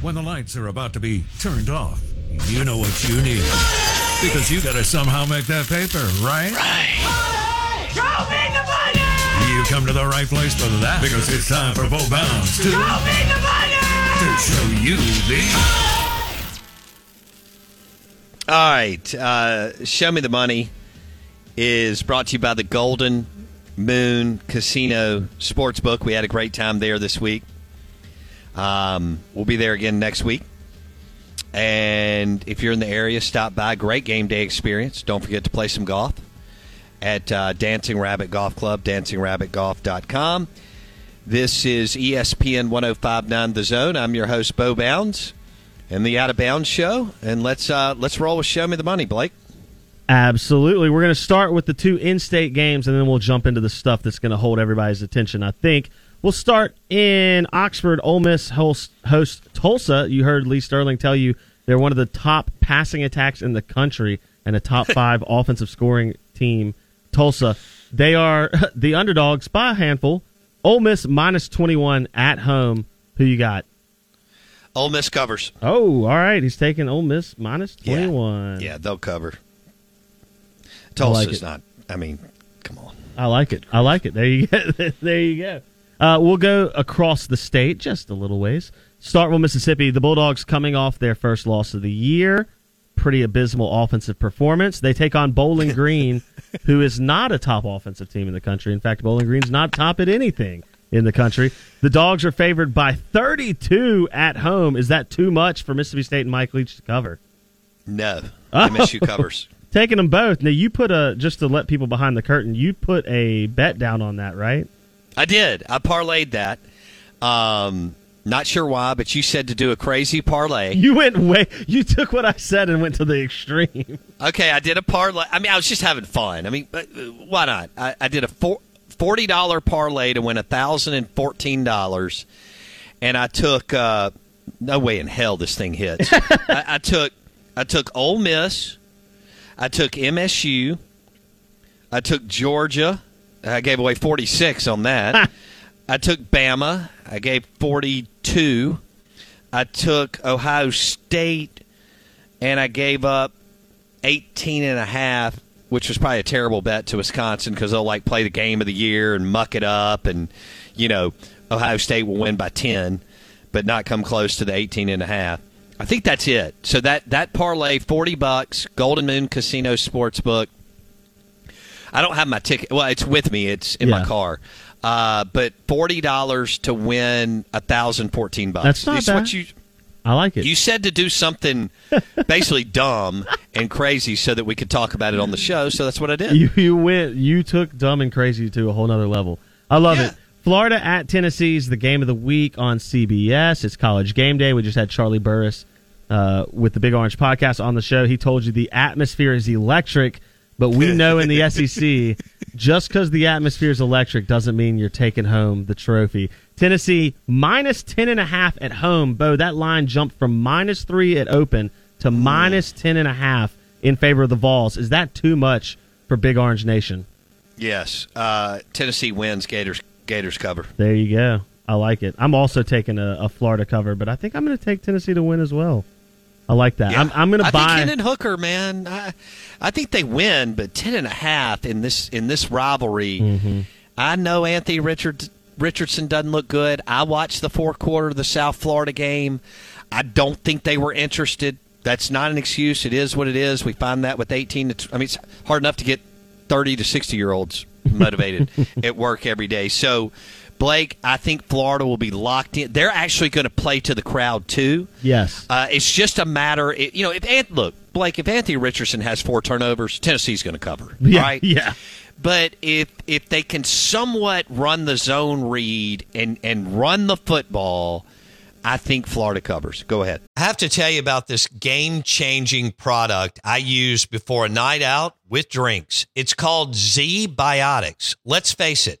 When the lights are about to be turned off, you know what you need. Because you gotta somehow make that paper, right? Right. Show me the money! You come to the right place for that because it's time for Bo Bounds to, Show me the money! to show you the. All right. Uh, Show Me the Money is brought to you by the Golden Moon Casino Sportsbook. We had a great time there this week. Um, we'll be there again next week. And if you're in the area, stop by. Great game day experience. Don't forget to play some golf at uh, Dancing Rabbit Golf Club, dancingrabbitgolf.com. This is ESPN 1059 The Zone. I'm your host, Bo Bounds, and the Out of Bounds Show. And let's uh, let's roll with Show Me the Money, Blake. Absolutely. We're going to start with the two in state games and then we'll jump into the stuff that's going to hold everybody's attention, I think. We'll start in Oxford. Ole Miss host, host Tulsa. You heard Lee Sterling tell you they're one of the top passing attacks in the country and a top five offensive scoring team. Tulsa. They are the underdogs by a handful. Ole Miss minus 21 at home. Who you got? Ole Miss covers. Oh, all right. He's taking Ole Miss minus Yeah. 21. Yeah, they'll cover. I like it. not. I mean, come on. I like it. I like it. There you go. there you go. Uh, we'll go across the state just a little ways. Start with Mississippi. The Bulldogs coming off their first loss of the year. Pretty abysmal offensive performance. They take on Bowling Green, who is not a top offensive team in the country. In fact, Bowling Green's not top at anything in the country. The Dogs are favored by 32 at home. Is that too much for Mississippi State and Mike Leach to cover? No. Oh. MSU covers. Taking them both. Now you put a just to let people behind the curtain. You put a bet down on that, right? I did. I parlayed that. Um, not sure why, but you said to do a crazy parlay. You went way. You took what I said and went to the extreme. Okay, I did a parlay. I mean, I was just having fun. I mean, uh, why not? I, I did a four, forty dollar parlay to win a thousand and fourteen dollars, and I took. Uh, no way in hell this thing hits. I, I took. I took Ole Miss. I took MSU. I took Georgia. I gave away forty six on that. I took Bama. I gave forty two. I took Ohio State and I gave up 18 and a half, which was probably a terrible bet to Wisconsin because they'll like play the game of the year and muck it up and you know, Ohio State will win by 10 but not come close to the 18 and a half. I think that's it. So that that parlay 40 bucks, Golden Moon Casino Sportsbook. I don't have my ticket. Well, it's with me. It's in my car. Uh, but forty dollars to win a thousand fourteen bucks. That's not This is what bad. you I like it. you said to do something basically dumb and crazy so that we could talk about it on the show. So that's what I did. You you went. You took dumb and crazy to a whole other level. I love Yeah. it. Florida at Tennessee is the game of the week on CBS. It's College Game Day. We just had Charlie Burris uh, with the Big Orange Podcast on the show. He told you the atmosphere is electric, but we know in the SEC, just because the atmosphere is electric doesn't mean you're taking home the trophy. Tennessee minus ten and a half at home. Bo, that line jumped from minus three at open to minus ten and a half in favor of the Vols. Is that too much for Big Orange Nation? yes, uh, Tennessee wins. Gators Gators cover. There you go. I like it. I'm also taking a, a Florida cover, but I think I'm going to take Tennessee to win as well. I like that. I'm, I'm going to buy. think Hendon Hooker, man. I, I think they win, but ten and a half in this in this rivalry. Mm-hmm. I know Anthony Richard, Richardson doesn't look good. I watched the fourth quarter of the South Florida game. I don't think they were interested. That's not an excuse. It is what it is. We find that with 18 to. I mean, it's hard enough to get 30 to 60 year olds motivated at work every day. So, Blake, I think Florida will be locked in. They're actually going to play to the crowd too. yes. Uh, it's just a matter, it, you know. If Ant, look, Blake, if Anthony Richardson has four turnovers, Tennessee's going to cover, yeah. right? Yeah. But if if they can somewhat run the zone read and and run the football, I think Florida covers. Go ahead. I have to tell you about this game changing product I use before a night out with drinks. It's called Z Biotics. Let's face it,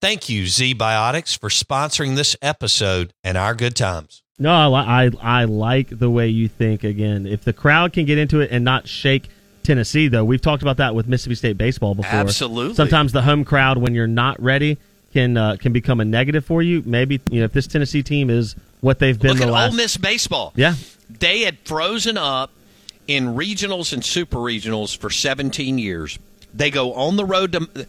Thank you, Z Biotics, for sponsoring this episode and our good times. No, I, I I like the way you think. Again, if the crowd can get into it and not shake Tennessee, though, we've talked about that with Mississippi State baseball before. Absolutely. Sometimes the home crowd, when you're not ready, can uh, can become a negative for you. Maybe you know if this Tennessee team is what they've been Look the at last. Ole Miss baseball. Yeah, They had frozen up in regionals and super regionals for 17 years. They go on the road to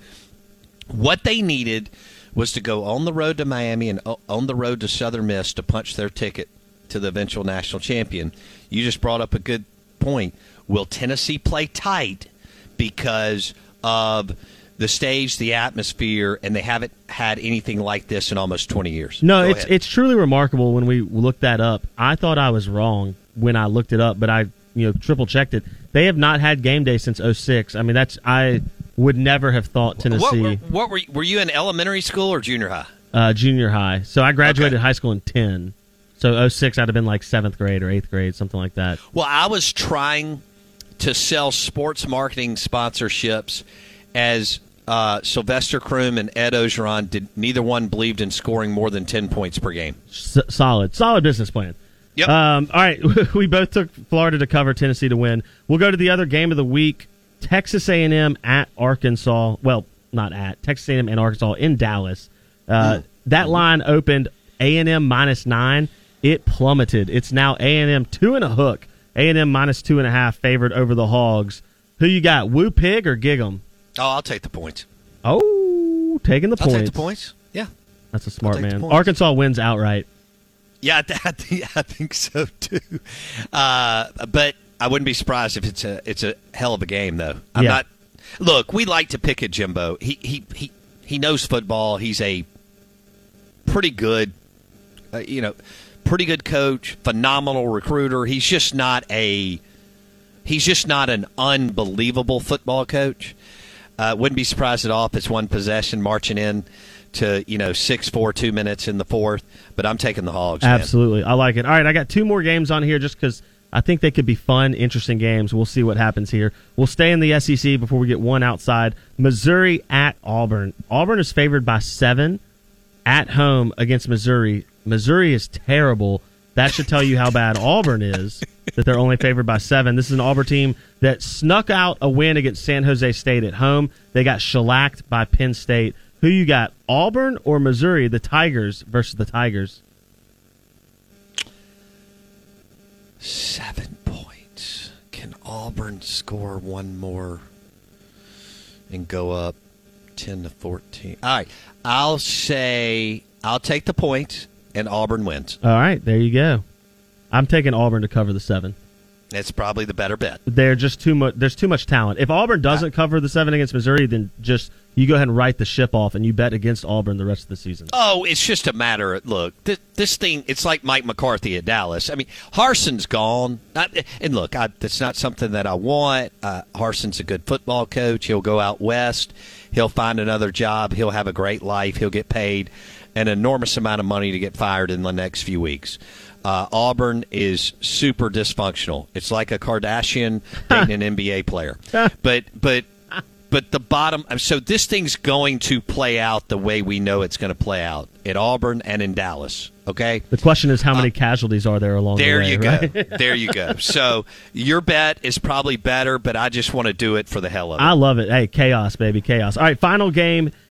what they needed was to go on the road to Miami and on the road to Southern Miss to punch their ticket to the eventual national champion. You just brought up a good point. Will Tennessee play tight because of the stage, the atmosphere, and they haven't had anything like this in almost 20 years? No, Go it's ahead. it's truly remarkable when we looked that up. I thought I was wrong when I looked it up, but I you know triple checked it. They have not had game day since 06. I mean, that's I would never have thought What, Tennessee were, what were you, were you in elementary school or junior high? uh, junior high. So I graduated Okay. high school in 10. So 06 I'd have been like 7th grade or 8th grade, something like that. Well, I was trying to sell sports marketing sponsorships as uh, Sylvester Croom and Ed Orgeron did. Neither one believed in scoring more than ten points per game. S- solid, solid business plan. Yep. Um, all right, we both took Florida to cover, Tennessee to win. We'll go to the other game of the week: Texas A&M at Arkansas. Well, not at Texas A&M and Arkansas in Dallas. Uh, That line opened A&M minus nine. It plummeted. It's now A&M two and a hook. A&M minus two and a half favored over the Hogs. Who you got? Woo Pig or Gig'em? Oh, I'll take the points. Oh, taking the I'll points. take the points. Yeah, That's a smart man. Arkansas wins outright. yeah, I, th- I, think, I think so too. Uh, but I wouldn't be surprised if it's a it's a hell of a game though. I'm Yeah. not. Look, we like to pick at Jimbo. He he he he knows football. He's a pretty good, uh, you know, pretty good coach, phenomenal recruiter. He's just not a he's just not an unbelievable football coach. Uh, wouldn't be surprised at all if it's one possession marching in to you know six four two minutes in the fourth. But I'm taking the Hogs. man. Absolutely. I like it. All right, I got two more games on here just because I think they could be fun, interesting games. We'll see what happens here. We'll stay in the SEC before we get one outside. Missouri at Auburn. Auburn is favored by seven at home against Missouri. Missouri is terrible. That should tell you how bad Auburn is, that they're only favored by seven. This is an Auburn team that snuck out a win against San Jose State at home. They got shellacked by Penn State. Who you got, Auburn or Missouri? The Tigers versus the Tigers. Seven points. Can Auburn score one more and go up ten to fourteen? All right, I'll say I'll take the points and Auburn wins. All right, there you go. I'm taking Auburn to cover the seven. It's probably the better bet. They're just too much. There's too much talent. If Auburn doesn't cover the seven against Missouri, then just you go ahead and write the ship off, and you bet against Auburn the rest of the season. Oh, it's just a matter of look. This, this thing, it's like Mike McCarthy at Dallas. I mean, Harsin's gone, Not- and look, I, that's not something that I want. Uh, Harsin's a good football coach. He'll go out west. He'll find another job. He'll have a great life. He'll get paid an enormous amount of money to get fired in the next few weeks. Uh, Auburn is super dysfunctional. It's like a Kardashian dating an NBA player. But but but the bottom. Um, so this thing's going to play out the way we know it's going to play out at Auburn and in Dallas. Okay. The question is, how many uh, casualties are there along There the way? you right? go. there you go. So your bet is probably better, but I just want to do it for the hell of it. I love it. Hey, chaos, baby, chaos. All right, final game.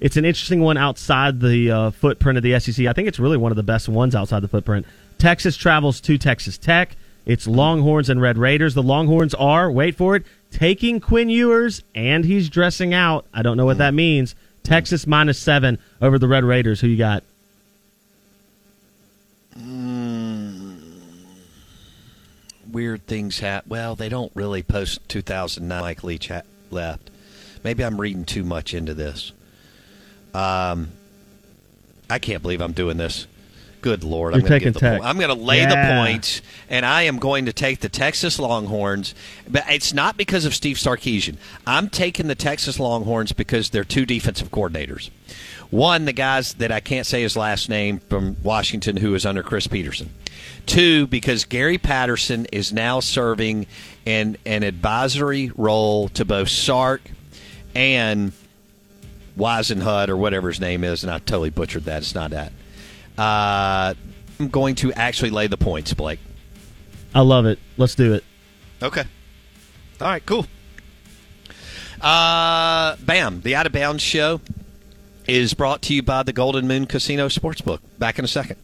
It's an interesting one outside the uh, footprint of the SEC. I think it's really one of the best ones outside the footprint. Texas travels to Texas Tech. It's Longhorns and Red Raiders. The Longhorns are, wait for it, taking Quinn Ewers, and he's dressing out. I don't know what that means. Texas minus seven over the Red Raiders. Who you got? Weird things happen. Well, they don't really post 2009 Mike Leach ha- left. Maybe I'm reading too much into this. Um, I can't believe I'm doing this. Good lord! I'm You're going to taking get the Tech. point. I'm going to lay Yeah. the points, and I am going to take the Texas Longhorns. But it's not because of Steve Sarkisian. I'm taking the Texas Longhorns because they're two defensive coordinators. One, the guys that I can't say his last name from Washington, who is under Chris Petersen. Two, because Gary Patterson is now serving in an advisory role to both Sark and Weisenhut or whatever his name is, and I totally butchered that. It's not that. Uh, I'm going to actually lay the points, Blake. I love it. Let's do it. Okay. All right, cool. Uh, bam. The Out of Bounds show is brought to you by the Golden Moon Casino Sportsbook. Back in a second.